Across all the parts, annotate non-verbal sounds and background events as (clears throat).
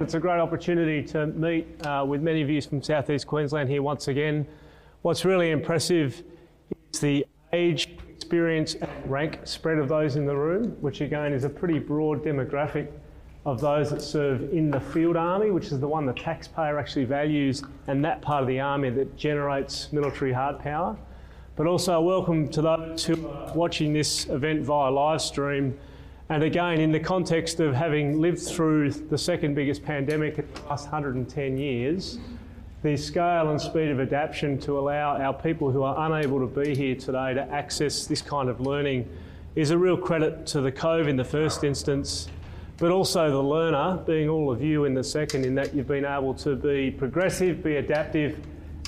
It's a great opportunity to meet uh, with many of you from southeast Queensland here once again. What's really impressive is the age, experience, and rank spread of those in the room, which again is a pretty broad demographic of those that serve in the field army, which is the one the taxpayer actually values, and that part of the army that generates military hard power. But also, welcome to those who are watching this event via live stream. And again, in the context of having lived through the second biggest pandemic in the last 110 years, the scale and speed of adaptation to allow our people who are unable to be here today to access this kind of learning is a real credit to the Cove in the first instance, but also the learner, being all of you in the second, in that you've been able to be progressive, be adaptive,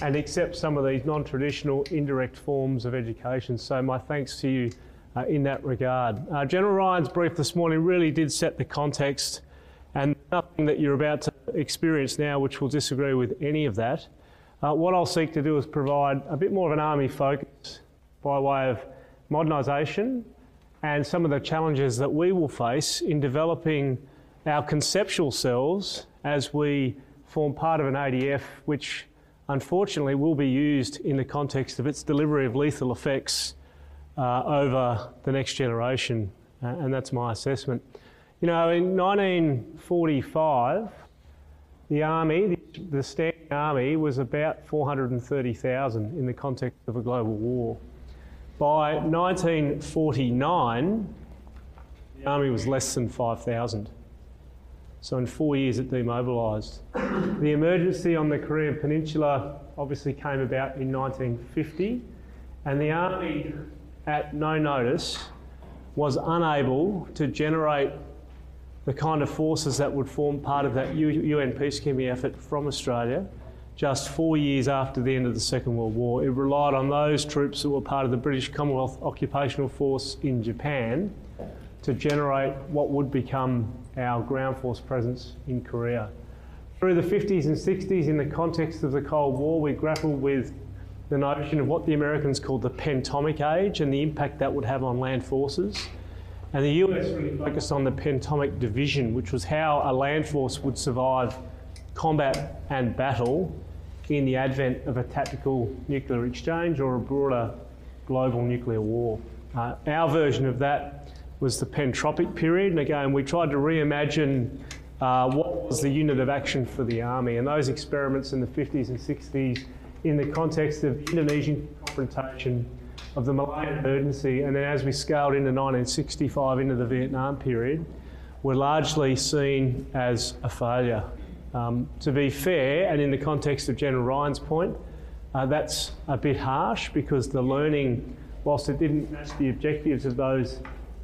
and accept some of these non traditional indirect forms of education. So, my thanks to you uh, in that regard. Uh, General Ryan's brief this morning really did set the context, and nothing that you're about to experience now which will disagree with any of that. Uh, what I'll seek to do is provide a bit more of an army focus by way of modernisation and some of the challenges that we will face in developing our conceptual selves as we form part of an ADF which unfortunately will be used in the context of its delivery of lethal effects uh, over the next generation, uh, and that's my assessment. You know, in 1945, the army, the, the standing army, was about 430,000 in the context of a global war. By 1949, the army was less than 5,000. So in four years it demobilised. The emergency on the Korean Peninsula obviously came about in 1950, and the army, at no notice, was unable to generate the kind of forces that would form part of that UN peacekeeping effort from Australia just four years after the end of the Second World War. It relied on those troops that were part of the British Commonwealth Occupational Force in Japan to generate what would become our ground force presence in Korea. Through the 50s and 60s, in the context of the Cold War, we grappled with the notion of what the Americans called the pentomic age and the impact that would have on land forces. And the US really focused on the pentomic division, which was how a land force would survive combat and battle in the advent of a tactical nuclear exchange or a broader global nuclear war. Uh, our version of that was the pentropic period, and again, we tried to reimagine uh, what was the unit of action for the army, and those experiments in the 50s and 60s in the context of Indonesian confrontation of the Malayan emergency, and then as we scaled into 1965 into the Vietnam period, were largely seen as a failure. Um, to be fair, and in the context of General Ryan's point, uh, that's a bit harsh because the learning, whilst it didn't match the objectives of those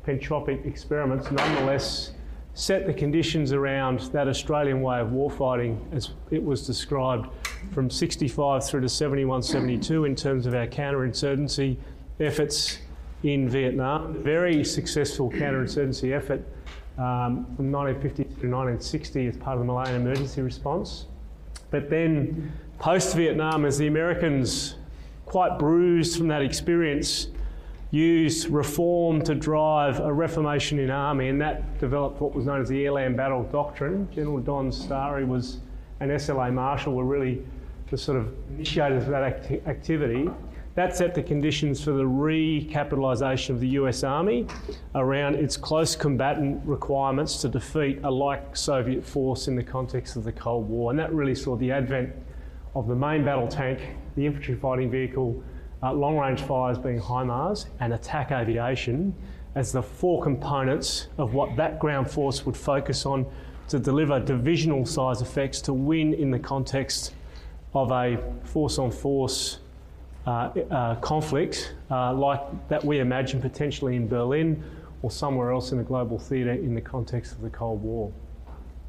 pentropic experiments, nonetheless set the conditions around that Australian way of warfighting as it was described from 65 through to 71 72 in terms of our counterinsurgency efforts in Vietnam. Very successful counterinsurgency effort um, from 1950 to 1960 as part of the Malayan emergency response. But then, post Vietnam, as the Americans, quite bruised from that experience, used reform to drive a reformation in army, and that developed what was known as the Airland Battle Doctrine. General Don Starry was and SLA Marshall were really the sort of initiators of that acti- activity. That set the conditions for the recapitalisation of the US Army around its close combatant requirements to defeat a like Soviet force in the context of the Cold War. And that really saw the advent of the main battle tank, the infantry fighting vehicle, uh, long range fires being HIMARS, and attack aviation as the four components of what that ground force would focus on to deliver divisional size effects to win in the context of a force on force uh, uh, conflict uh, like that we imagine potentially in Berlin or somewhere else in the global theatre in the context of the Cold War.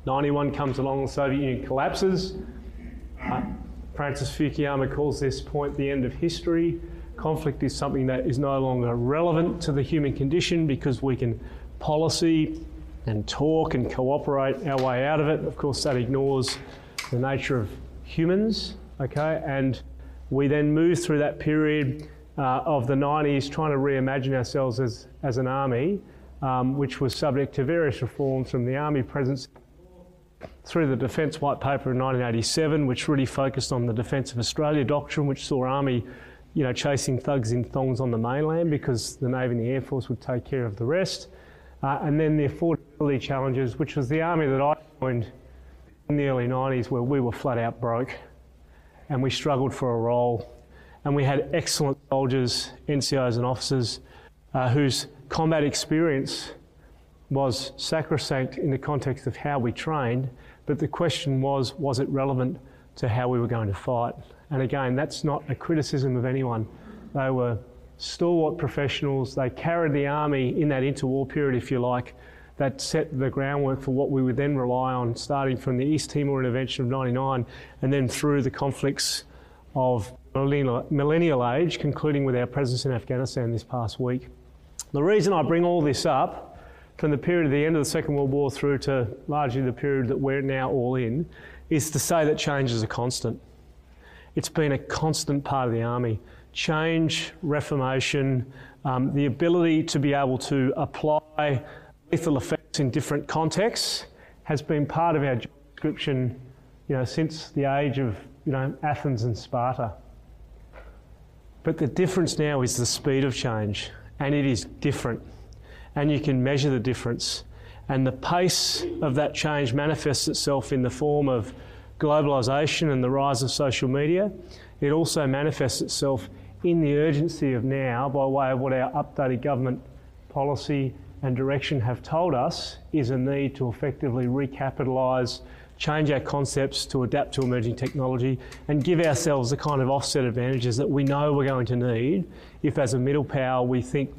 91 comes along, the Soviet Union collapses. Uh, Francis Fukuyama calls this point the end of history. Conflict is something that is no longer relevant to the human condition because we can policy and talk and cooperate our way out of it. Of course, that ignores the nature of humans, okay, and we then move through that period uh, of the 90s trying to reimagine ourselves as, as an army, um, which was subject to various reforms from the army presence through the Defence White Paper in 1987, which really focused on the Defence of Australia doctrine, which saw Army you know, chasing thugs in thongs on the mainland because the Navy and the Air Force would take care of the rest. Uh, and then the affordability challenges, which was the army that I joined in the early 90s, where we were flat out broke and we struggled for a role. And we had excellent soldiers, NCOs, and officers uh, whose combat experience was sacrosanct in the context of how we trained, but the question was was it relevant to how we were going to fight? And again, that's not a criticism of anyone. They were stalwart professionals. They carried the army in that interwar period, if you like, that set the groundwork for what we would then rely on, starting from the East Timor intervention of 99 and then through the conflicts of millennial, millennial age, concluding with our presence in Afghanistan this past week. The reason I bring all this up from the period of the end of the Second World War through to largely the period that we're now all in is to say that change is a constant. It's been a constant part of the army. Change, reformation, um, the ability to be able to apply lethal effects in different contexts has been part of our description, you know, since the age of, you know, Athens and Sparta. But the difference now is the speed of change, and it is different, and you can measure the difference. And the pace of that change manifests itself in the form of globalisation and the rise of social media. It also manifests itself in the urgency of now by way of what our updated government policy and direction have told us is a need to effectively recapitalise, change our concepts to adapt to emerging technology, and give ourselves the kind of offset advantages that we know we're going to need if, as a middle power, we think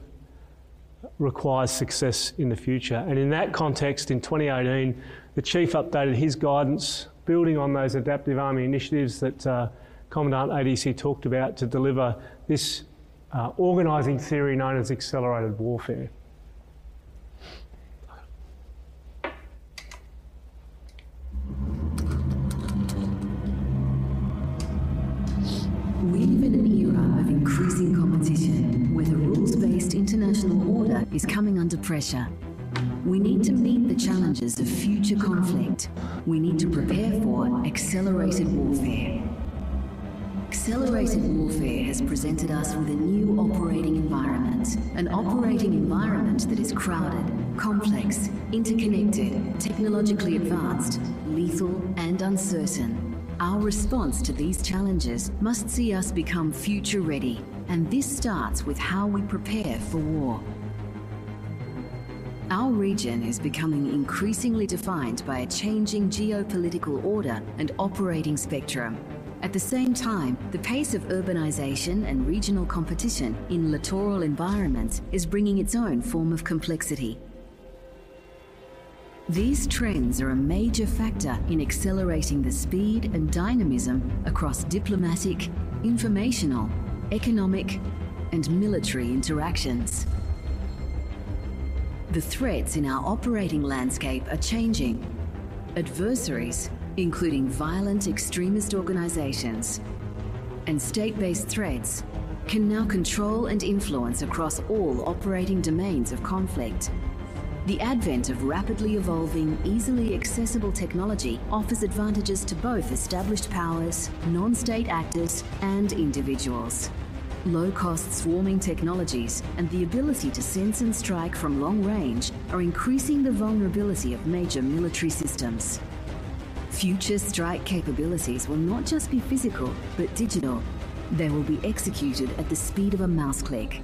requires success in the future. And in that context, in 2018, the Chief updated his guidance building on those adaptive army initiatives that uh, Commandant ADC talked about to deliver this uh, organising theory known as accelerated warfare. We live in an era of increasing competition where the rules based international order is coming under pressure. We need to meet the challenges of future conflict. We need to prepare for accelerated warfare. Accelerated warfare has presented us with a new operating environment. An operating environment that is crowded, complex, interconnected, technologically advanced, lethal, and uncertain. Our response to these challenges must see us become future ready, and this starts with how we prepare for war. Our region is becoming increasingly defined by a changing geopolitical order and operating spectrum. At the same time, the pace of urbanization and regional competition in littoral environments is bringing its own form of complexity. These trends are a major factor in accelerating the speed and dynamism across diplomatic, informational, economic, and military interactions. The threats in our operating landscape are changing. Adversaries, including violent extremist organizations, and state-based threats, can now control and influence across all operating domains of conflict. The advent of rapidly evolving, easily accessible technology offers advantages to both established powers, non-state actors, and individuals low-cost swarming technologies and the ability to sense and strike from long range are increasing the vulnerability of major military systems. Future strike capabilities will not just be physical, but digital. They will be executed at the speed of a mouse click.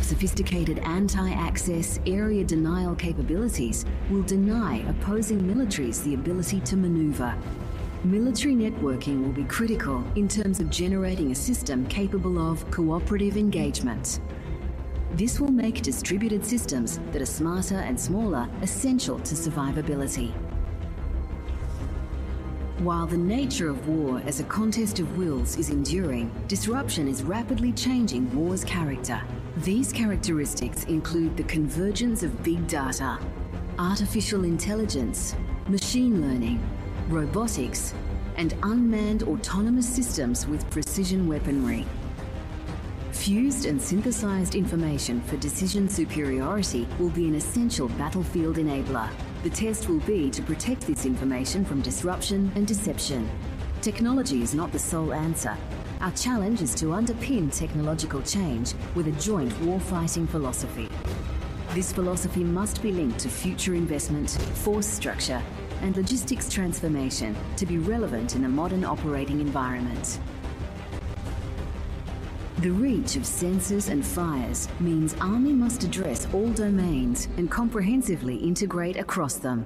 Sophisticated anti-access area denial capabilities will deny opposing militaries the ability to maneuver Military networking will be critical in terms of generating a system capable of cooperative engagement. This will make distributed systems that are smarter and smaller essential to survivability. While the nature of war as a contest of wills is enduring, disruption is rapidly changing war's character. These characteristics include the convergence of big data, artificial intelligence, machine learning, robotics, and unmanned autonomous systems with precision weaponry. Fused and synthesized information for decision superiority will be an essential battlefield enabler. The test will be to protect this information from disruption and deception. Technology is not the sole answer. Our challenge is to underpin technological change with a joint warfighting philosophy. This philosophy must be linked to future investment, force structure, and logistics transformation to be relevant in a modern operating environment. The reach of sensors and fires means Army must address all domains and comprehensively integrate across them.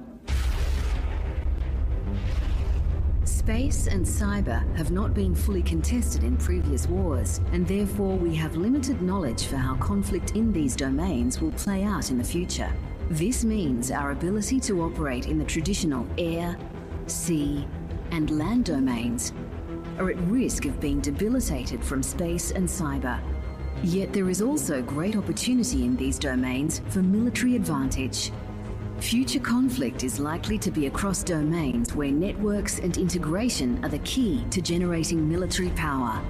Space and cyber have not been fully contested in previous wars, and therefore we have limited knowledge for how conflict in these domains will play out in the future. This means our ability to operate in the traditional air, sea, and land domains are at risk of being debilitated from space and cyber. Yet there is also great opportunity in these domains for military advantage. Future conflict is likely to be across domains where networks and integration are the key to generating military power.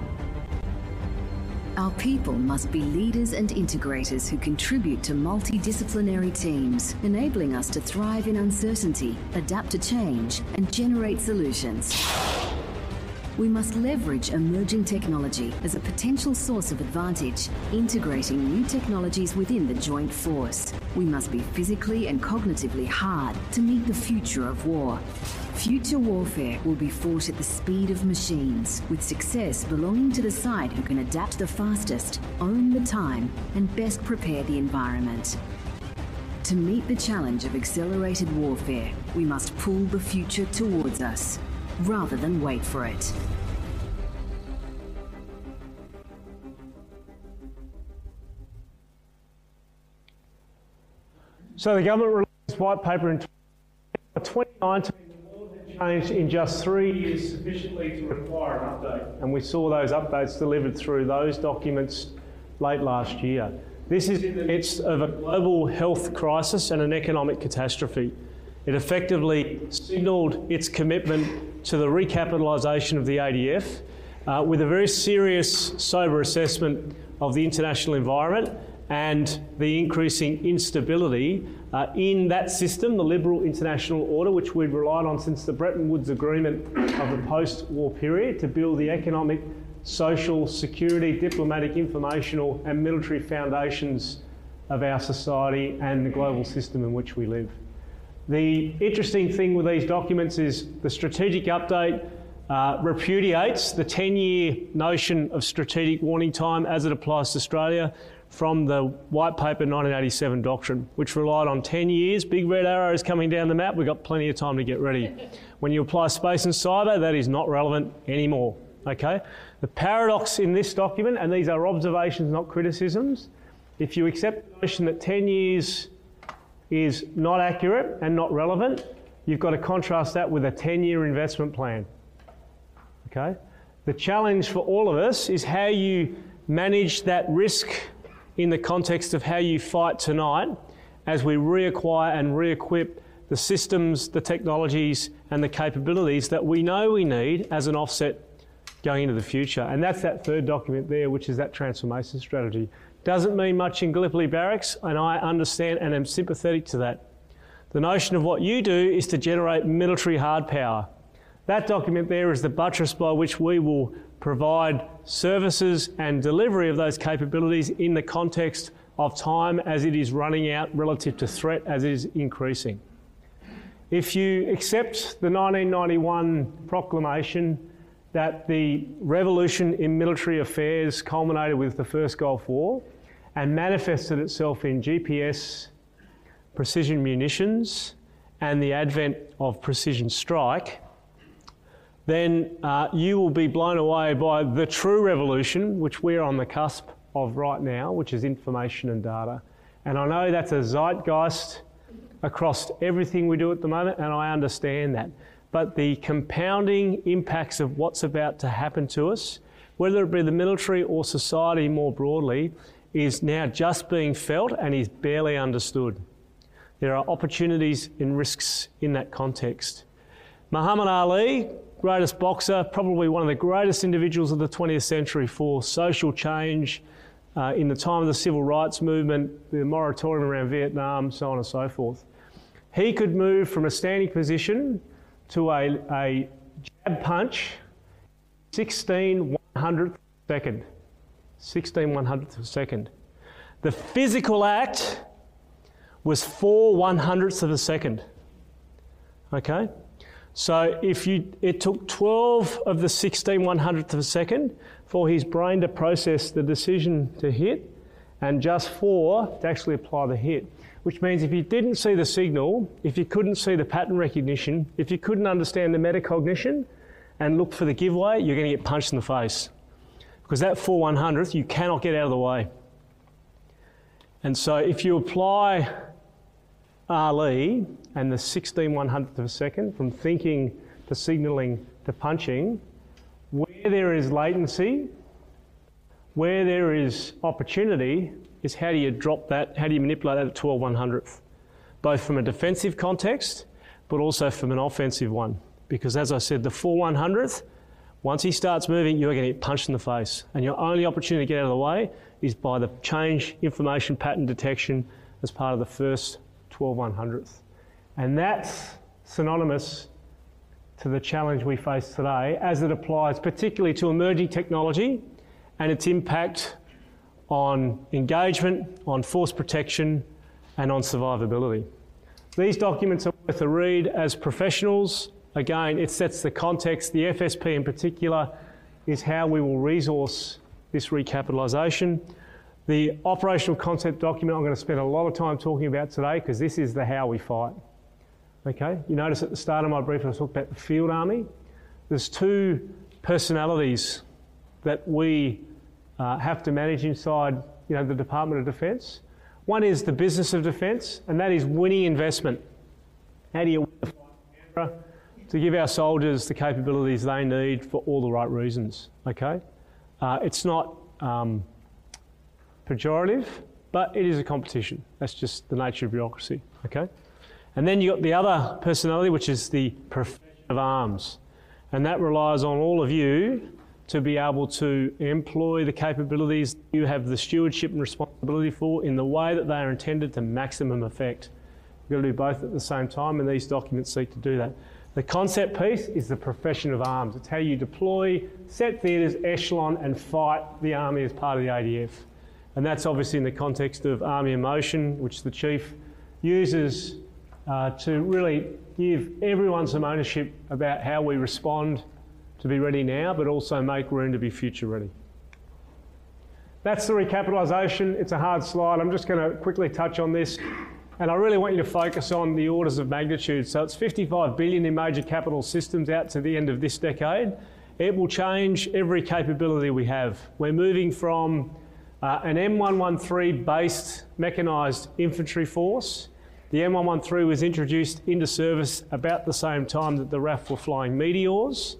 Our people must be leaders and integrators who contribute to multidisciplinary teams, enabling us to thrive in uncertainty, adapt to change, and generate solutions. We must leverage emerging technology as a potential source of advantage, integrating new technologies within the joint force. We must be physically and cognitively hard to meet the future of war. Future warfare will be fought at the speed of machines, with success belonging to the side who can adapt the fastest, own the time, and best prepare the environment. To meet the challenge of accelerated warfare, we must pull the future towards us, rather than wait for it. So the government released white paper in 2019 changed in just three years sufficiently to require an update. And we saw those updates delivered through those documents late last year. This is in the midst of a global health crisis and an economic catastrophe. It effectively signalled its commitment to the recapitalisation of the ADF uh, with a very serious, sober assessment of the international environment and the increasing instability uh, in that system, the liberal international order, which we've relied on since the Bretton Woods Agreement of the post war period to build the economic, social, security, diplomatic, informational, and military foundations of our society and the global system in which we live. The interesting thing with these documents is the strategic update uh, repudiates the 10 year notion of strategic warning time as it applies to Australia from the White Paper 1987 doctrine, which relied on 10 years, big red arrows coming down the map. We've got plenty of time to get ready. (laughs) When you apply space and cyber, that is not relevant anymore. Okay? The paradox in this document, and these are observations, not criticisms, if you accept the notion that 10 years is not accurate and not relevant, you've got to contrast that with a 10 year investment plan. Okay? The challenge for all of us is how you manage that risk in the context of how you fight tonight as we reacquire and re equip the systems, the technologies, and the capabilities that we know we need as an offset going into the future. And that's that third document there, which is that transformation strategy. Doesn't mean much in Gallipoli Barracks, and I understand and am sympathetic to that. The notion of what you do is to generate military hard power. That document there is the buttress by which we will provide services and delivery of those capabilities in the context of time as it is running out relative to threat as it is increasing. If you accept the 1991 proclamation that the revolution in military affairs culminated with the first Gulf War and manifested itself in GPS, precision munitions, and the advent of precision strike, then uh, you will be blown away by the true revolution, which we're on the cusp of right now, which is information and data. And I know that's a zeitgeist across everything we do at the moment, and I understand that. But the compounding impacts of what's about to happen to us, whether it be the military or society more broadly, is now just being felt and is barely understood. There are opportunities and risks in that context. Muhammad Ali greatest boxer, probably one of the greatest individuals of the 20th century for social change uh, in the time of the civil rights movement, the moratorium around Vietnam, so on and so forth. he could move from a standing position to a, a jab punch 16 one hundredth second. 16 one hundredths of a second. The physical act was 4 one hundredths of a second. Okay? So if you, it took 12 of the 16 one hundredths of a second for his brain to process the decision to hit, and just four to actually apply the hit. Which means if you didn't see the signal, if you couldn't see the pattern recognition, if you couldn't understand the metacognition and look for the giveaway, you're going to get punched in the face. Because that 4 100th, you cannot get out of the way. And so if you apply Ali and the 16 100th of a second from thinking to signalling to punching, where there is latency, where there is opportunity, is how do you drop that, how do you manipulate that at 12 100th? Both from a defensive context, but also from an offensive one. Because as I said, the 4 100th, once he starts moving, you're going to get punched in the face. And your only opportunity to get out of the way is by the change information pattern detection as part of the first 12 100th. And that's synonymous to the challenge we face today as it applies particularly to emerging technology and its impact on engagement, on force protection, and on survivability. These documents are worth a read as professionals. Again, it sets the context. The FSP in particular is how we will resource this recapitalisation. The operational concept document I'm going to spend a lot of time talking about today because this is the how we fight. Okay, you notice at the start of my brief I talked about the field army. There's two personalities that we uh, have to manage inside you know, the Department of Defence. One is the business of defence, and that is winning investment. How do you win the fight to give our soldiers the capabilities they need for all the right reasons? Okay, uh, it's not um, pejorative, but it is a competition. That's just the nature of bureaucracy. Okay, and then you got the other personality, which is the profession of arms, and that relies on all of you to be able to employ the capabilities you have the stewardship and responsibility for in the way that they are intended to maximum effect. You've got to do both at the same time, and these documents seek to do that. The concept piece is the profession of arms. It's how you deploy, set theatres, echelon, and fight the army as part of the ADF. And that's obviously in the context of Army in Motion, which the Chief uses uh, to really give everyone some ownership about how we respond to be ready now, but also make room to be future ready. That's the recapitalisation. It's a hard slide. I'm just going to quickly touch on this. And I really want you to focus on the orders of magnitude. So it's 55 billion in major capital systems out to the end of this decade. It will change every capability we have. We're moving from uh, an M113 based mechanised infantry force. The M113 was introduced into service about the same time that the RAF were flying Meteors.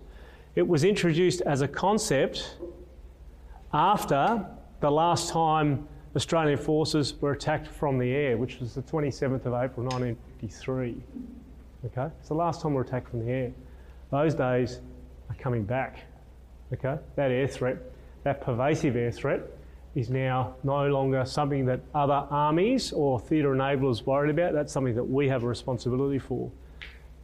It was introduced as a concept after the last time Australian forces were attacked from the air, which was the 27th of April 1953. Okay, it's the last time we were attacked from the air. Those days are coming back. Okay, that air threat, that pervasive air threat, is now no longer something that other armies or theatre enablers worried about. That's something that we have a responsibility for.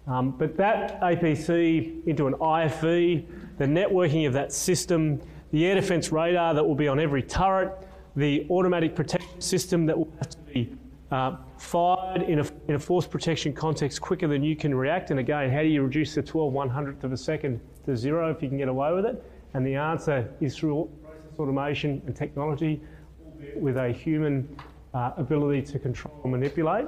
Um, but that APC into an IFV, the networking of that system, the air defence radar that will be on every turret, the automatic protection system that will have to be uh, fired in a, in a force protection context quicker than you can react. And again, how do you reduce the 12 one hundredth of a second to zero if you can get away with it? And the answer is through process automation and technology with a human uh, ability to control and manipulate,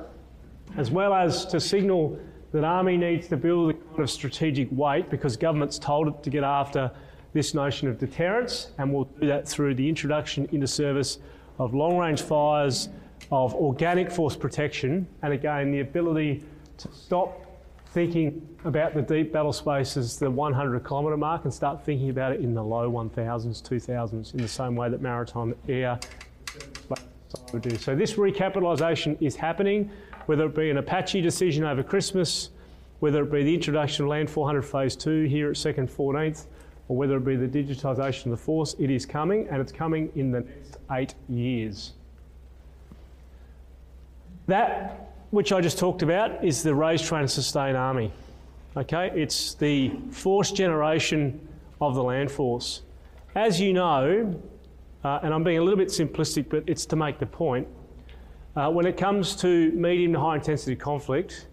as well as to signal that Army needs to build a kind of strategic weight because government's told it to get after this notion of deterrence, and we'll do that through the introduction into service of long range fires, of organic force protection, and again, the ability to stop thinking about the deep battle space as the 100 kilometre mark and start thinking about it in the low 1000s, 2000s, in the same way that maritime air would do. So, this recapitalisation is happening whether it be an Apache decision over Christmas, whether it be the introduction of Land 400 Phase 2 here at 2nd 14th, or whether it be the digitisation of the force, it is coming and it's coming in the next eight years. That which I just talked about, is the Raise, Train and Sustain Army. Okay, it's the force generation of the land force. As you know, uh, and I'm being a little bit simplistic, but it's to make the point. Uh, when it comes to medium to high intensity conflict,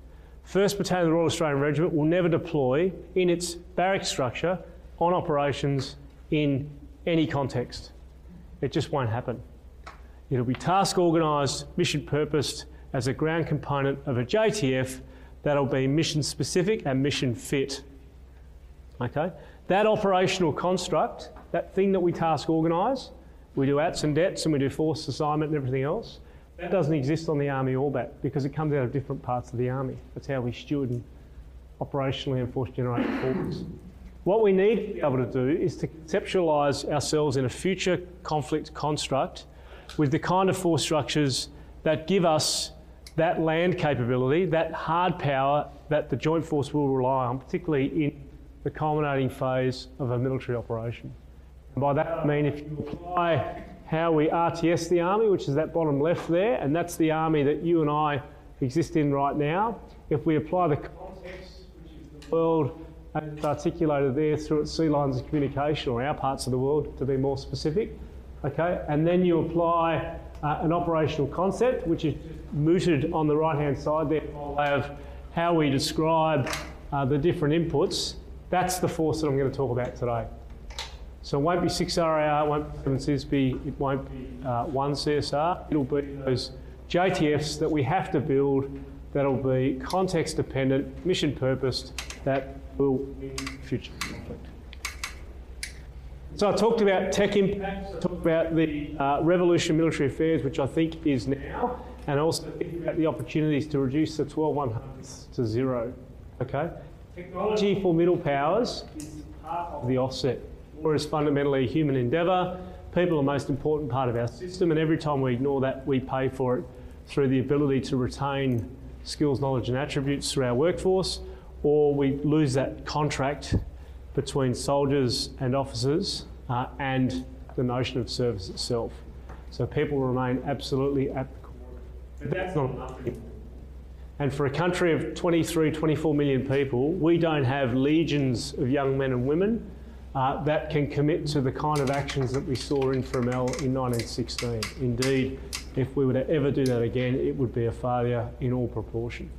1st Battalion of the Royal Australian Regiment will never deploy in its barrack structure on operations in any context. It just won't happen. It'll be task organised, mission purposed as a ground component of a JTF that'll be mission specific and mission fit. Okay? That operational construct, that thing that we task organise, we do ATS and DETs and we do force assignment and everything else, that doesn't exist on the Army ORBAT because it comes out of different parts of the Army. That's how we steward operationally and force generate performance. What we need to be able to do is to conceptualise ourselves in a future conflict construct with the kind of force structures that give us that land capability, that hard power that the Joint Force will rely on, particularly in the culminating phase of a military operation. And by that I mean if you apply how we RTS the army, which is that bottom left there, and that's the army that you and I exist in right now. If we apply the context, which is the world it's articulated there through its sea lines of communication, or our parts of the world to be more specific, okay, and then you apply uh, an operational concept, which is mooted on the right hand side there of how we describe uh, the different inputs, that's the force that I'm going to talk about today. So it won't be 6 RAR, it won't be 7 CSB, it won't be uh, 1 CSR. It'll be those JTFs that we have to build that'll be context dependent, mission purposed, that will future conflict. So I talked about tech impacts, I talked about the uh, revolution in military affairs, which I think is now, and also about the opportunities to reduce the 12100s to zero. Okay? Technology for middle powers is part of the offset. War is fundamentally a human endeavour. People are the most important part of our system, and every time we ignore that, we pay for it through the ability to retain skills, knowledge, and attributes through our workforce, or we lose that contract between soldiers and officers uh, and the notion of service itself. So people remain absolutely at the core. But that's not enough. And for a country of 23, 24 million people, we don't have legions of young men and women uh, that can commit to the kind of actions that we saw in Fromelles in 1916. Indeed, if we were to ever do that again, it would be a failure in all proportion.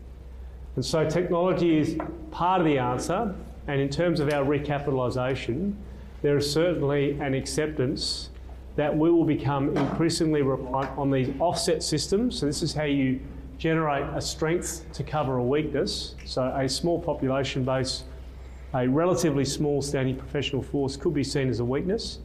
And so technology is part of the answer, and in terms of our recapitalisation, there is certainly an acceptance that we will become increasingly reliant on these offset systems. So this is how you generate a strength to cover a weakness. So a small population base a relatively small standing professional force could be seen as a weakness.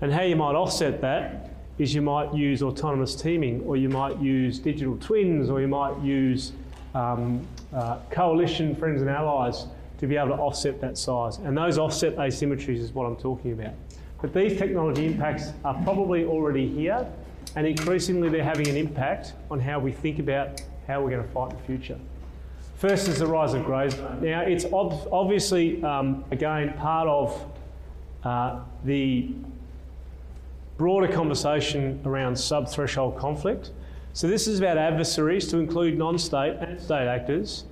And how you might offset that is you might use autonomous teaming, or you might use digital twins, or you might use um, uh, coalition friends and allies to be able to offset that size. And those offset asymmetries is what I'm talking about. But these technology impacts are probably already here, and increasingly they're having an impact on how we think about how we're going to fight in the future. First is the rise of zone. Now, it's ob- obviously, um, again, part of uh, the broader conversation around sub threshold conflict. So, this is about adversaries to include non state and state actors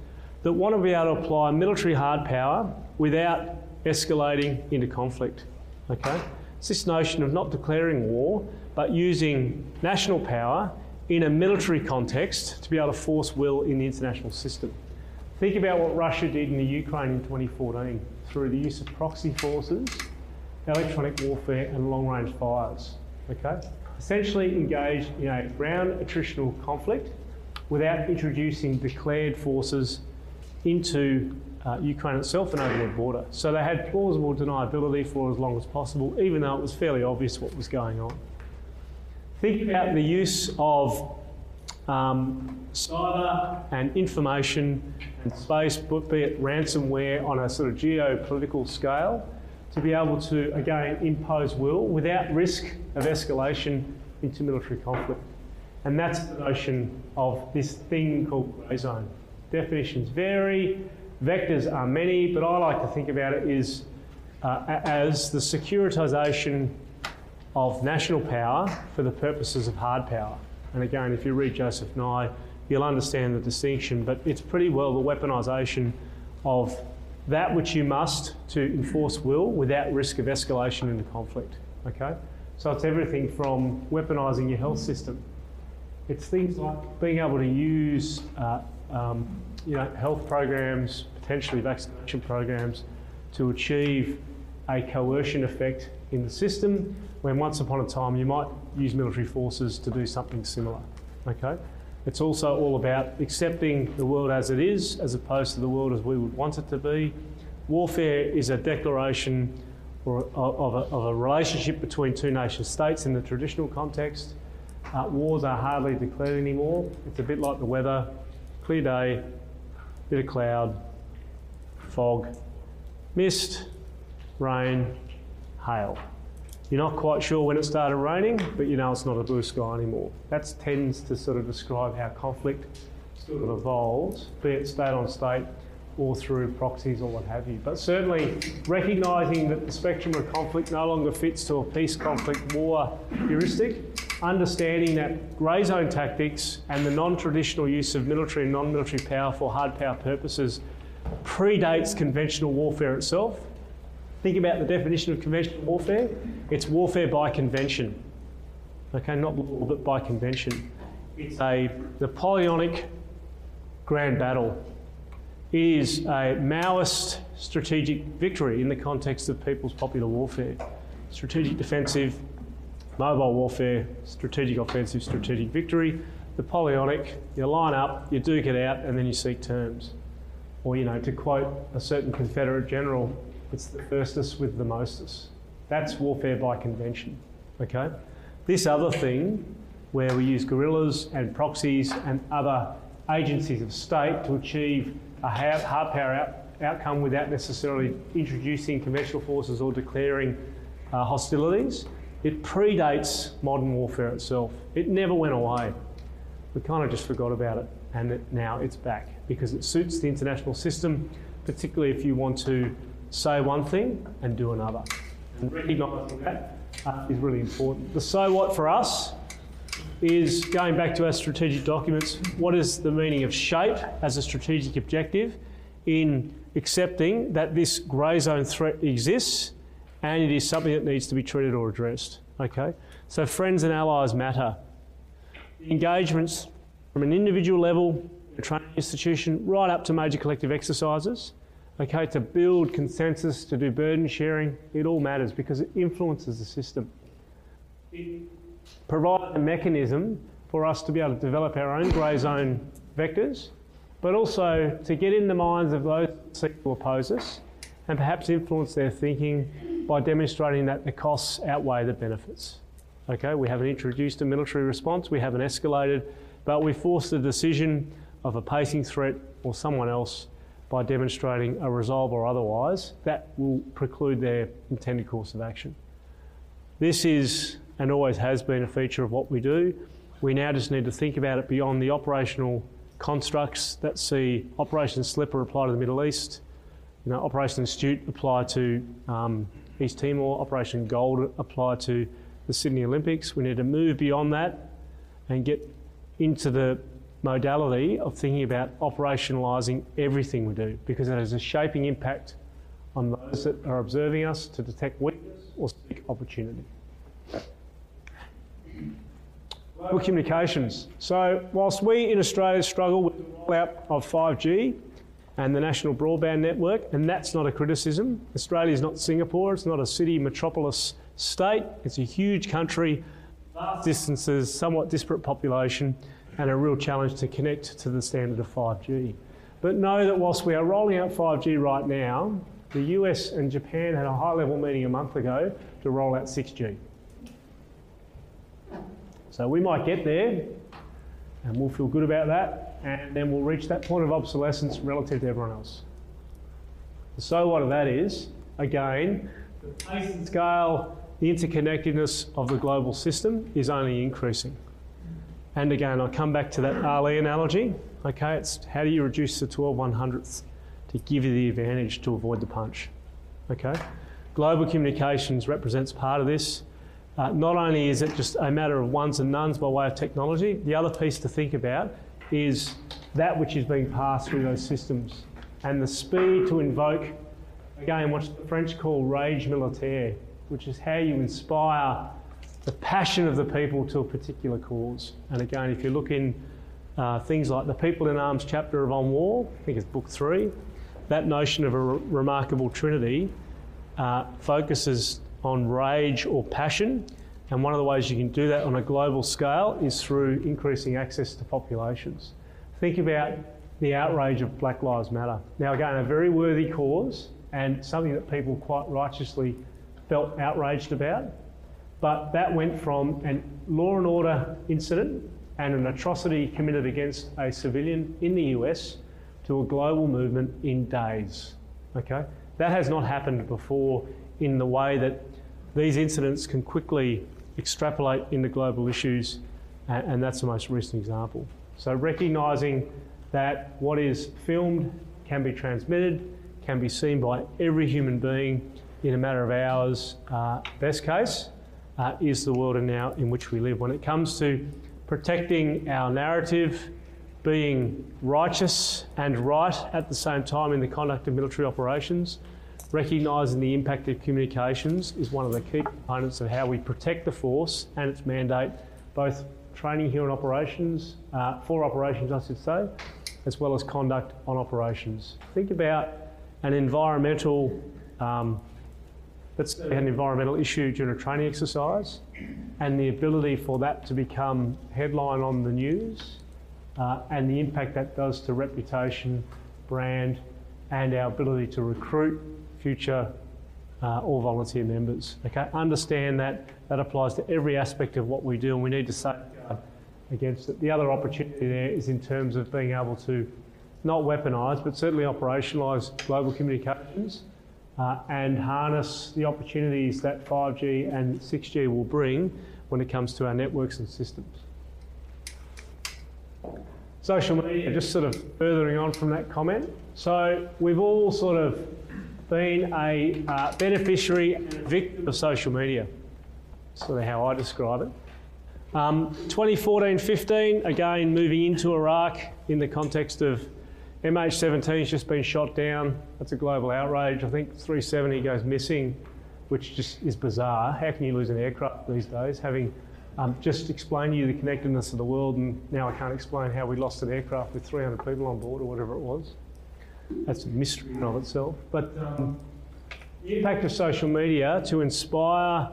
that want to be able to apply military hard power without escalating into conflict. Okay? It's this notion of not declaring war, but using national power in a military context to be able to force will in the international system. Think about what Russia did in the Ukraine in 2014 through the use of proxy forces, electronic warfare, and long range fires. Okay? Essentially engaged in a ground attritional conflict without introducing declared forces into uh, Ukraine itself and over their border. So they had plausible deniability for as long as possible, even though it was fairly obvious what was going on. Think about the use of um, cyber and information and space, but be it ransomware on a sort of geopolitical scale, to be able to again impose will without risk of escalation into military conflict. And that's the notion of this thing called grey zone. Definitions vary, vectors are many, but I like to think about it is uh, as the securitisation of national power for the purposes of hard power. And again, if you read Joseph Nye, you'll understand the distinction. But it's pretty well the weaponisation of that which you must to enforce will without risk of escalation into conflict. Okay? So it's everything from weaponising your health system. It's things like being able to use uh, um, you know, health programs, potentially vaccination programs, to achieve a coercion effect in the system when once upon a time you might use military forces to do something similar. Okay? It's also all about accepting the world as it is, as opposed to the world as we would want it to be. Warfare is a declaration or of a, of a relationship between two nation states in the traditional context. Uh, wars are hardly declared anymore. It's a bit like the weather clear day, bit of cloud, fog, mist, rain, hail. You're not quite sure when it started raining, but you know it's not a blue sky anymore. That tends to sort of describe how conflict sort of evolves, be it state on state or through proxies or what have you. But certainly recognising that the spectrum of conflict no longer fits to a peace conflict war heuristic, understanding that grey zone tactics and the non-traditional use of military and non-military power for hard power purposes predates conventional warfare itself Think about the definition of conventional warfare. It's warfare by convention. Okay, not law, but by convention. It's a Napoleonic grand battle. Is a Maoist strategic victory in the context of people's popular warfare. Strategic defensive, mobile warfare, strategic offensive, strategic victory. Napoleonic, you line up, you duke it out, and then you seek terms. Or, you know, to quote a certain Confederate general, it's the firstest with the mostest. That's warfare by convention. Okay? This other thing, where we use guerrillas and proxies and other agencies of state to achieve a hard power out, outcome without necessarily introducing conventional forces or declaring uh, hostilities, it predates modern warfare itself. It never went away. We kind of just forgot about it, and it, now it's back because it suits the international system, particularly if you want to say one thing and do another. And recognising that uh, is really important. The so what for us is going back to our strategic documents, what is the meaning of shape as a strategic objective in accepting that this grey zone threat exists and it is something that needs to be treated or addressed. Okay? So friends and allies matter. Engagements from an individual level, a training institution, right up to major collective exercises okay, to build consensus, to do burden sharing, it all matters because it influences the system. Provides a mechanism for us to be able to develop our own grey zone vectors, but also to get in the minds of those who seek to oppose us and perhaps influence their thinking by demonstrating that the costs outweigh the benefits. Okay, we haven't introduced a military response, we haven't escalated, but we forced the decision of a pacing threat or someone else by demonstrating a resolve or otherwise, that will preclude their intended course of action. This is and always has been a feature of what we do. We now just need to think about it beyond the operational constructs that see Operation Slipper apply to the Middle East, you know, Operation Astute apply to um, East Timor, Operation Gold apply to the Sydney Olympics. We need to move beyond that and get into the modality of thinking about operationalising everything we do because it has a shaping impact on those that are observing us to detect weakness or seek opportunity. Communications. So, whilst we in Australia struggle with the rollout of 5G and the national broadband network, and that's not a criticism, Australia is not Singapore, it's not a city metropolis state, it's a huge country, vast distances, somewhat disparate population and a real challenge to connect to the standard of 5G. But know that whilst we are rolling out 5G right now, the US and Japan had a high level meeting a month ago to roll out 6G. So we might get there and we'll feel good about that, and then we'll reach that point of obsolescence relative to everyone else. The So, what of that is, again, the pace and scale, the interconnectedness of the global system is only increasing. And again, I'll come back to that Ali analogy. Okay, it's how do you reduce the 12 one hundredths to give you the advantage to avoid the punch? Okay, global communications represents part of this. Uh, not only is it just a matter of ones and nones by way of technology, the other piece to think about is that which is being passed through those systems. And the speed to invoke, again, what the French call rage militaire, which is how you inspire the passion of the people to a particular cause. And again, if you look in uh, things like the People in Arms chapter of On War, I think it's book three, that notion of a re- remarkable trinity uh, focuses on rage or passion. And one of the ways you can do that on a global scale is through increasing access to populations. Think about the outrage of Black Lives Matter. Now, again, a very worthy cause and something that people quite righteously felt outraged about. But that went from a law and order incident and an atrocity committed against a civilian in the US to a global movement in days. Okay? That has not happened before in the way that these incidents can quickly extrapolate into global issues, and, and that's the most recent example. So, recognising that what is filmed can be transmitted, can be seen by every human being in a matter of hours, uh, best case, uh, is the world now in which we live. When it comes to protecting our narrative, being righteous and right at the same time in the conduct of military operations, recognising the impact of communications is one of the key components of how we protect the force and its mandate, both training here in operations, uh, for operations, I should say, as well as conduct on operations. Think about an environmental, um, let's say an environmental issue during a training exercise, and the ability for that to become headline on the news, uh, and the impact that does to reputation, brand, and our ability to recruit future uh, all volunteer members. Okay, understand that that applies to every aspect of what we do, and we need to safeguard against it. The other opportunity there is in terms of being able to not weaponise, but certainly operationalise global communications uh, and harness the opportunities that 5G and 6G will bring when it comes to our networks and systems. Social media, just sort of furthering on from that comment. So we've all sort of been a uh, beneficiary and victim of social media. Sort of how I describe it. Um, 2014 15, again, moving into Iraq in the context of MH17 has just been shot down. That's a global outrage. I think 370 goes missing, which just is bizarre. How can you lose an aircraft these days? Having um, just explained to you the connectedness of the world, and now I can't explain how we lost an aircraft with 300 people on board or whatever it was. That's a mystery in of itself. But um, the impact of social media to inspire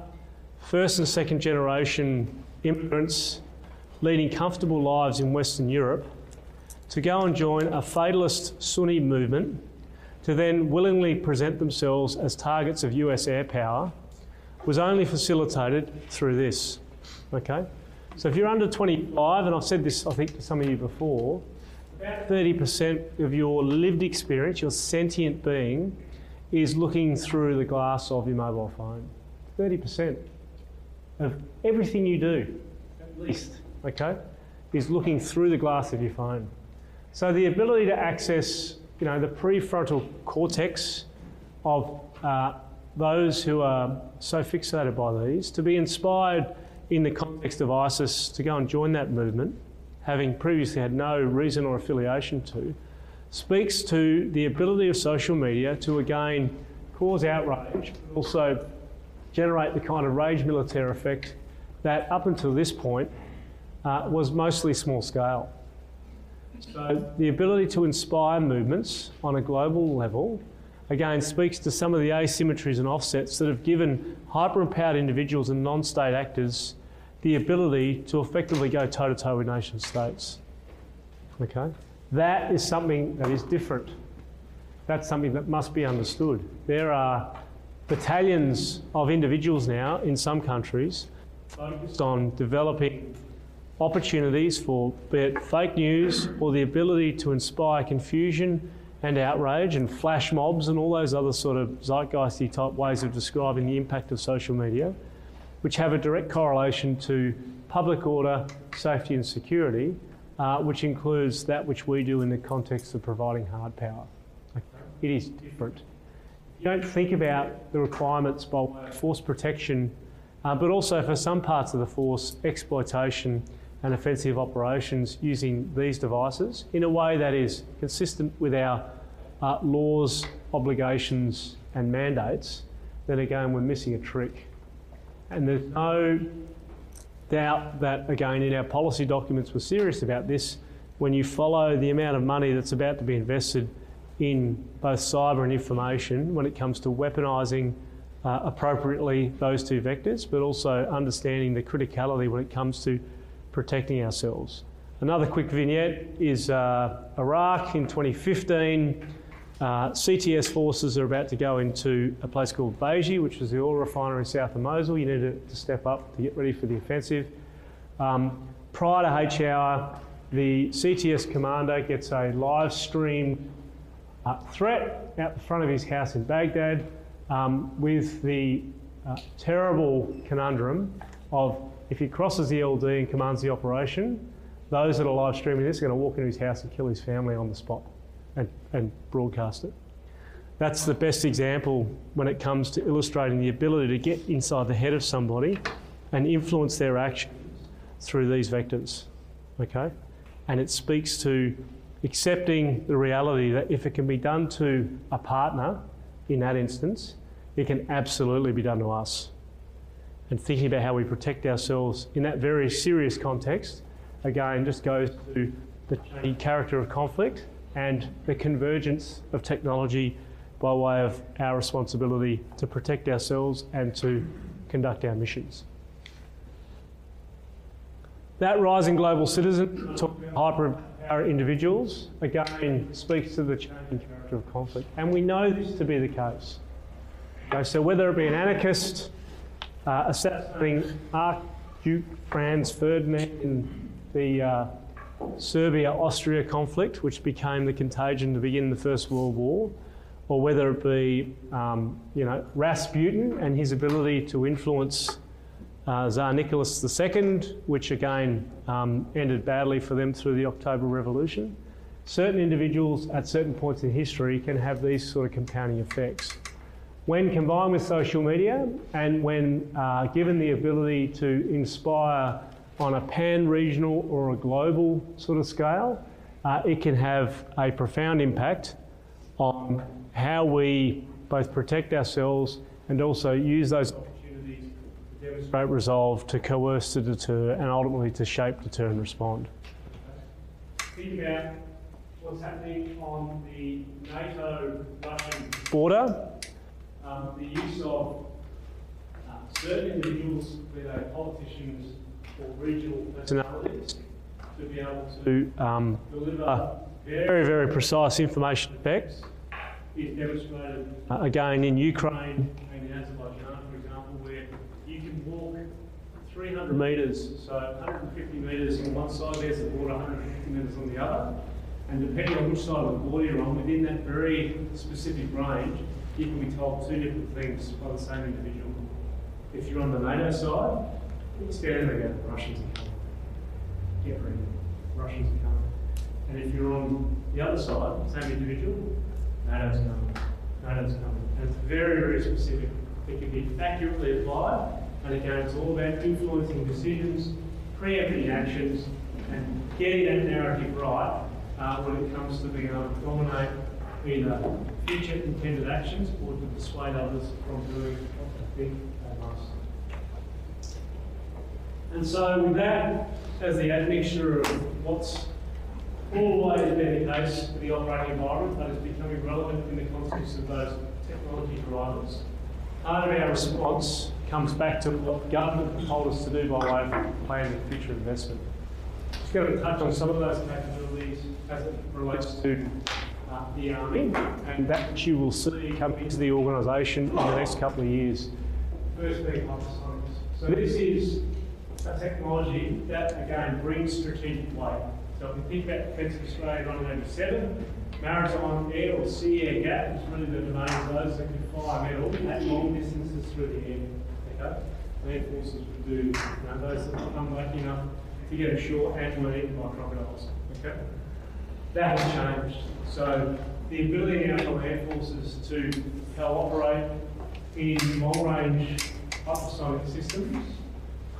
first and second generation immigrants leading comfortable lives in Western Europe to go and join a fatalist Sunni movement to then willingly present themselves as targets of US air power was only facilitated through this. Okay? So if you're under 25, and I've said this I think to some of you before, about 30% of your lived experience, your sentient being, is looking through the glass of your mobile phone. 30% of everything you do, at least, okay, is looking through the glass of your phone. So the ability to access, you know, the prefrontal cortex of uh, those who are so fixated by these, to be inspired in the context of ISIS to go and join that movement, having previously had no reason or affiliation to, speaks to the ability of social media to again cause outrage, but also generate the kind of rage militaire effect that up until this point uh, was mostly small scale. So the ability to inspire movements on a global level again speaks to some of the asymmetries and offsets that have given hyper empowered individuals and non state actors the ability to effectively go toe to toe with nation states. Okay? That is something that is different. That's something that must be understood. There are battalions of individuals now in some countries focused on developing opportunities for be it fake news or the ability to inspire confusion and outrage and flash mobs and all those other sort of zeitgeisty type ways of describing the impact of social media which have a direct correlation to public order, safety, and security, uh, which includes that which we do in the context of providing hard power. It is different. You don't think about the requirements by force protection, uh, but also for some parts of the force, exploitation and offensive operations using these devices in a way that is consistent with our uh, laws, obligations, and mandates, then again, we're missing a trick. And there's no doubt that, again, in our policy documents, we're serious about this. When you follow the amount of money that's about to be invested in both cyber and information when it comes to weaponising uh, appropriately those two vectors, but also understanding the criticality when it comes to protecting ourselves. Another quick vignette is uh, Iraq in 2015. Uh, CTS forces are about to go into a place called Baiji, which is the oil refinery south of Mosul. You need to, to step up to get ready for the offensive. Um, prior to H hour, the CTS commander gets a live stream uh, threat out the front of his house in Baghdad um, with the uh, terrible conundrum of if he crosses the LD and commands the operation, those that are live streaming this are going to walk into his house and kill his family on the spot and, and broadcast it. That's the best example when it comes to illustrating the ability to get inside the head of somebody and influence their actions through these vectors. Okay? And it speaks to accepting the reality that if it can be done to a partner in that instance, it can absolutely be done to us. And thinking about how we protect ourselves in that very serious context, again, just goes to the character of conflict and the convergence of technology by way of our responsibility to protect ourselves and to conduct our missions. That rising global citizen, hyper our individuals, again, speaks to the changing character of conflict. And we know this to be the case. Okay, so whether it be an anarchist uh, assassinating Archduke Franz Ferdinand in the uh, Serbia-Austria conflict, which became the contagion to begin the First World War, or whether it be, um, you know, Rasputin and his ability to influence uh, Tsar Nicholas II, which again um, ended badly for them through the October Revolution. Certain individuals at certain points in history can have these sort of compounding effects. When combined with social media and when uh, given the ability to inspire on a pan regional or a global sort of scale, uh, it can have a profound impact on how we both protect ourselves and also use those opportunities to demonstrate resolve to coerce, to deter, and ultimately to shape, deter, and respond. Think about what's happening on the NATO Russian border. Um, the use of uh, certain individuals, whether politicians or regional personalities, to be able to um, deliver very, very precise information effects is demonstrated uh, again in Ukraine in Azerbaijan, for example, where you can walk 300 metres, so 150 metres on one side, there's the border, 150 metres on the other. And depending on which side of the border you're on, within that very specific range, you can be told two different things by the same individual. If you're on the NATO side, there go, Russians are coming. Get ready, Russians are coming. And if you're on the other side, same individual, NATO's coming, NATO's coming. And it's very, very specific. It can be accurately applied and again, it's all about influencing decisions, preempting actions, and getting that narrative right uh, when it comes to being able to dominate either future intended actions or to dissuade others from doing what they think they must. And so, with that as the admixture of what's always been the case with the operating environment, but is becoming relevant in the context of those technology drivers, part of our response comes back to what government told us to do by way of planning the future investment. Just going to touch on some of those capabilities as it relates to uh, the Army, and that you will see come into the organisation in the next couple of years. First being hypersonics. So this is a technology that, again, brings strategic weight. So if you think about Defence of Australia 187, maritime air or sea air gap is really the domain of those that can fire metal at long distances through the air. Okay? Land forces would do you know, those that are unlucky enough to get ashore and were eaten by crocodiles. Okay? That has changed. So the ability now for air forces to cooperate in long-range hypersonic systems,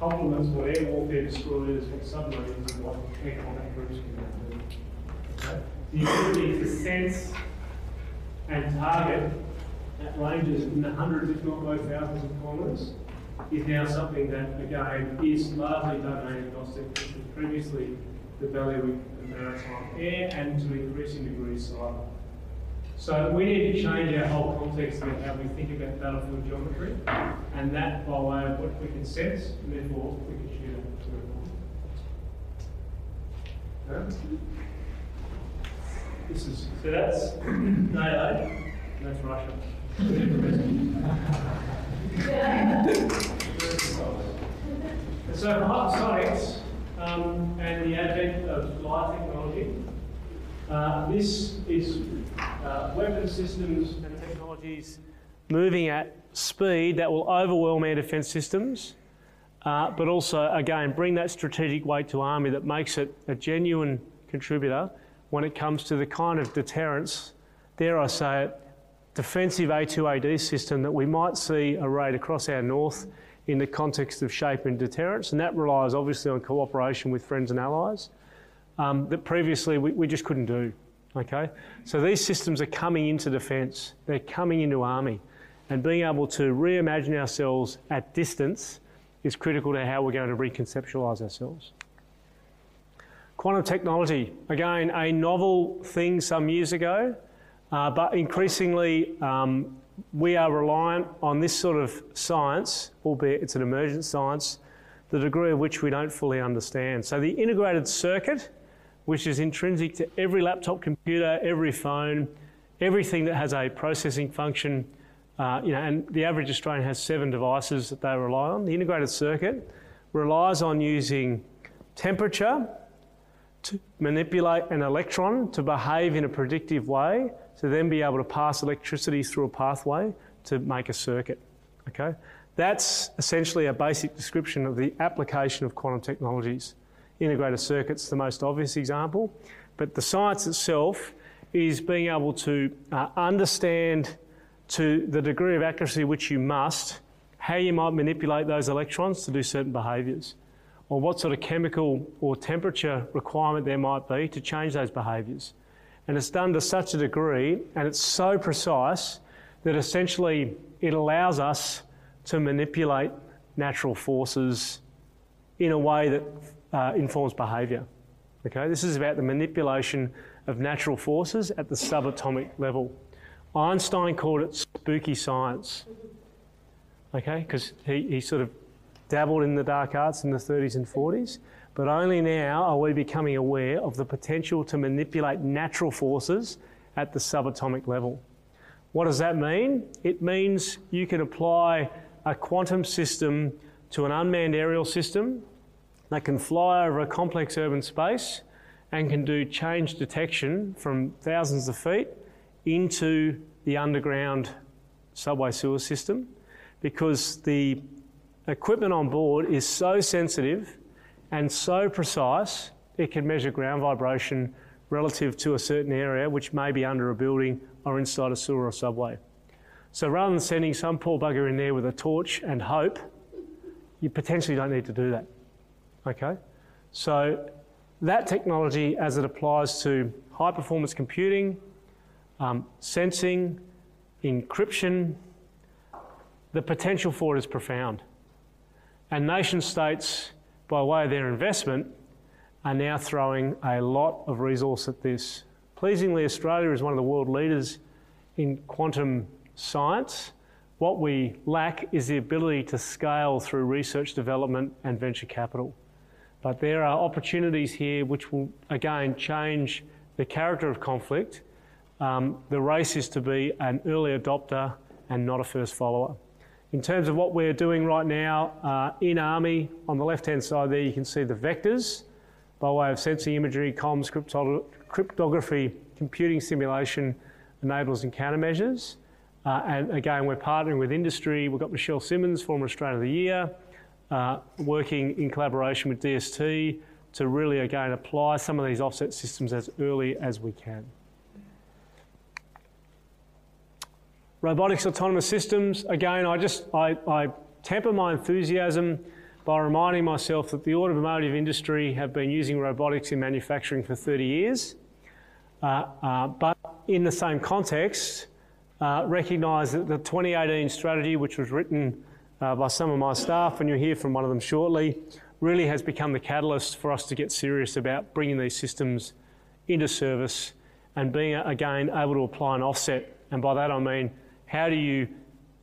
complements what air warfare destroyers, what submarines, and what air combat groups can do. The ability to sense and target at ranges in the hundreds, if not low thousands of kilometres, is now something that, again, is largely domain agnostic, which was previously the value of maritime air and to increasing degrees cyber. So we need to change our whole context about how we think about battlefield geometry, and that by way of what we can sense, and therefore we can shoot at. Okay? This is so that's (clears throat) NATO, that's Russia. And so for hypersonics um, and the advent of flight technology, uh, this is uh, weapon systems and technologies moving at speed that will overwhelm air defence systems, uh, but also, again, bring that strategic weight to Army that makes it a genuine contributor when it comes to the kind of deterrence, dare I say it, defensive A2AD system that we might see arrayed across our north in the context of shape and deterrence. And that relies obviously on cooperation with friends and allies um, that previously we, we just couldn't do. Okay? So these systems are coming into defence, they're coming into army. And being able to reimagine ourselves at distance is critical to how we're going to reconceptualise ourselves. Quantum technology, again, a novel thing some years ago, uh, but increasingly um, we are reliant on this sort of science, albeit it's an emergent science, the degree of which we don't fully understand. So the integrated circuit, which is intrinsic to every laptop computer, every phone, everything that has a processing function, uh, you know, and the average Australian has seven devices that they rely on. The integrated circuit relies on using temperature to manipulate an electron to behave in a predictive way to then be able to pass electricity through a pathway to make a circuit. Okay? That's essentially a basic description of the application of quantum technologies. Integrated circuits, the most obvious example, but the science itself is being able to uh, understand to the degree of accuracy which you must how you might manipulate those electrons to do certain behaviours, or what sort of chemical or temperature requirement there might be to change those behaviours. And it's done to such a degree and it's so precise that essentially it allows us to manipulate natural forces in a way that uh, informs behaviour. Okay, this is about the manipulation of natural forces at the subatomic level. Einstein called it spooky science. Okay, because he, he sort of dabbled in the dark arts in the 30s and 40s. But only now are we becoming aware of the potential to manipulate natural forces at the subatomic level. What does that mean? It means you can apply a quantum system to an unmanned aerial system that can fly over a complex urban space and can do change detection from thousands of feet into the underground subway sewer system because the equipment on board is so sensitive and so precise it can measure ground vibration relative to a certain area which may be under a building or inside a sewer or subway. So rather than sending some poor bugger in there with a torch and hope, you potentially don't need to do that. Okay? So that technology as it applies to high performance computing, um, sensing, encryption, the potential for it is profound. And nation states by way of their investment, are now throwing a lot of resource at this. Pleasingly, Australia is one of the world leaders in quantum science. What we lack is the ability to scale through research development and venture capital. But there are opportunities here which will again change the character of conflict. Um, the race is to be an early adopter and not a first follower. In terms of what we're doing right now uh, in Army, on the left hand side there you can see the vectors by way of sensing imagery, comms, cryptography, computing simulation, enables and countermeasures. Uh, and again, we're partnering with industry. We've got Michelle Simmons, former Australian of the Year, uh, working in collaboration with DST to really, again, apply some of these offset systems as early as we can. Robotics autonomous systems, again, I just I, I temper my enthusiasm by reminding myself that the automotive industry have been using robotics in manufacturing for 30 years, uh, uh, but in the same context, uh, recognise that the 2018 strategy, which was written uh, by some of my staff, and you'll hear from one of them shortly, really has become the catalyst for us to get serious about bringing these systems into service and being, again, able to apply an offset. And by that I mean, how do you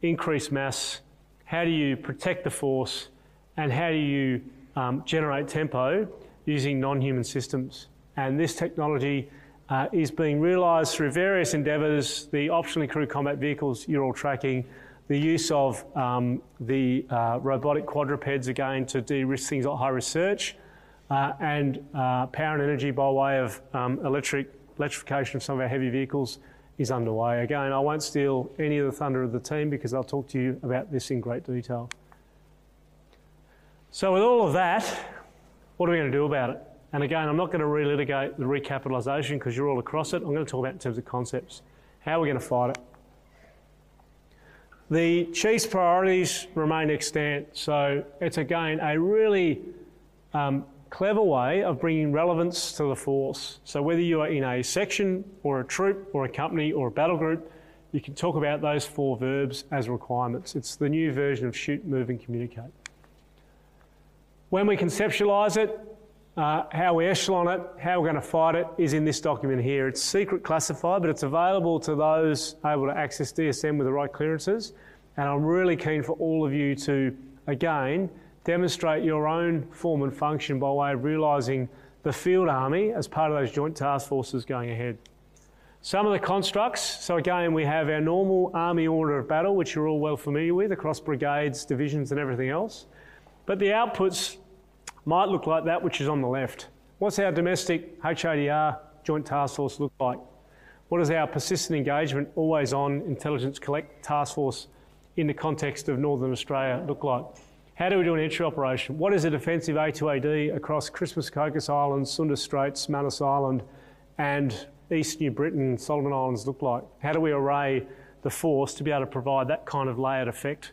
increase mass? How do you protect the force? And how do you um, generate tempo using non-human systems? And this technology uh, is being realised through various endeavours, the optionally crewed combat vehicles you're all tracking, the use of um, the uh, robotic quadrupeds again to de-risk things like high research, uh, and uh, power and energy by way of um, electric electrification of some of our heavy vehicles is underway. Again, I won't steal any of the thunder of the team because I'll talk to you about this in great detail. So, with all of that, what are we going to do about it? And again, I'm not going to relitigate the recapitalisation because you're all across it. I'm going to talk about in terms of concepts. How are we going to fight it? The chief's priorities remain extant, so it's again a really um, clever way of bringing relevance to the force. So whether you are in a section or a troop or a company or a battle group, you can talk about those four verbs as requirements. It's the new version of shoot, move, and communicate. When we conceptualise it, uh, how we echelon it, how we're going to fight it is in this document here. It's secret classified, but it's available to those able to access DSN with the right clearances. And I'm really keen for all of you to, again, demonstrate your own form and function by way of realising the field army as part of those joint task forces going ahead. Some of the constructs, so again, we have our normal army order of battle, which you're all well familiar with across brigades, divisions, and everything else. But the outputs might look like that which is on the left. What's our domestic HADR joint task force look like? What does our persistent engagement, always on intelligence collect task force in the context of Northern Australia look like? How do we do an entry operation? What is a defensive A2AD across Christmas Cocos Islands, Sunda Straits, Manus Island, and East New Britain, Solomon Islands look like? How do we array the force to be able to provide that kind of layered effect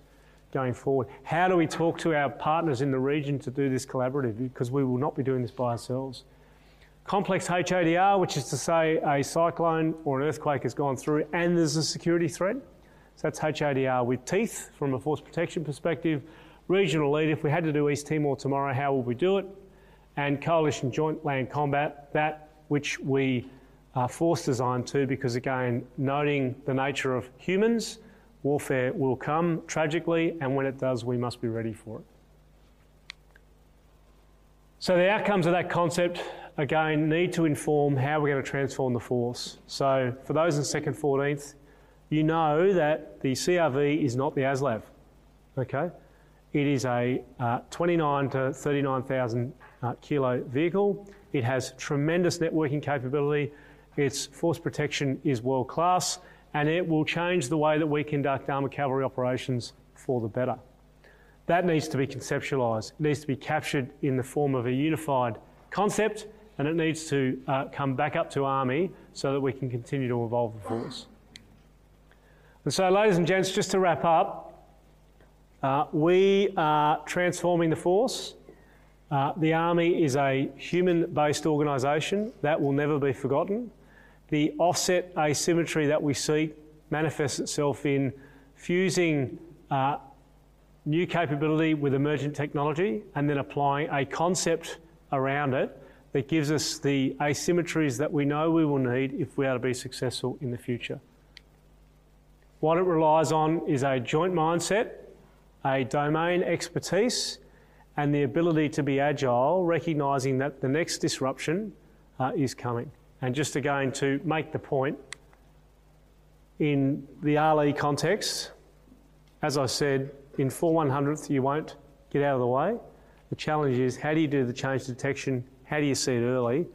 going forward. How do we talk to our partners in the region to do this collaboratively? Because we will not be doing this by ourselves. Complex HADR, which is to say a cyclone or an earthquake has gone through and there's a security threat. So that's HADR with teeth from a force protection perspective. Regional lead, if we had to do East Timor tomorrow, how would we do it? And coalition joint land combat, that which we are force designed to, because again, noting the nature of humans, Warfare will come tragically, and when it does, we must be ready for it. So, the outcomes of that concept, again, need to inform how we're going to transform the force. So, for those in 2nd 14th, you know that the CRV is not the ASLAV, okay? It is a uh, 29 to 39,000 uh, kilo vehicle. It has tremendous networking capability. Its force protection is world class and it will change the way that we conduct armoured cavalry operations for the better. That needs to be conceptualised, it needs to be captured in the form of a unified concept, and it needs to uh, come back up to Army so that we can continue to evolve the force. And so, ladies and gents, just to wrap up, uh, we are transforming the force. Uh, the Army is a human based organisation that will never be forgotten. The offset asymmetry that we seek manifests itself in fusing uh, new capability with emergent technology and then applying a concept around it that gives us the asymmetries that we know we will need if we are to be successful in the future. What it relies on is a joint mindset, a domain expertise, and the ability to be agile, recognising that the next disruption uh, is coming. And just again to make the point, in the RLE context, as I said, in 4 100th you won't get out of the way. The challenge is how do you do the change detection, how do you see it early,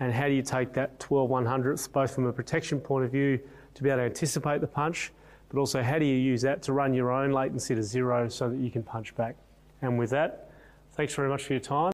and how do you take that 12 100ths, both from a protection point of view to be able to anticipate the punch, but also how do you use that to run your own latency to zero so that you can punch back. And with that, thanks very much for your time.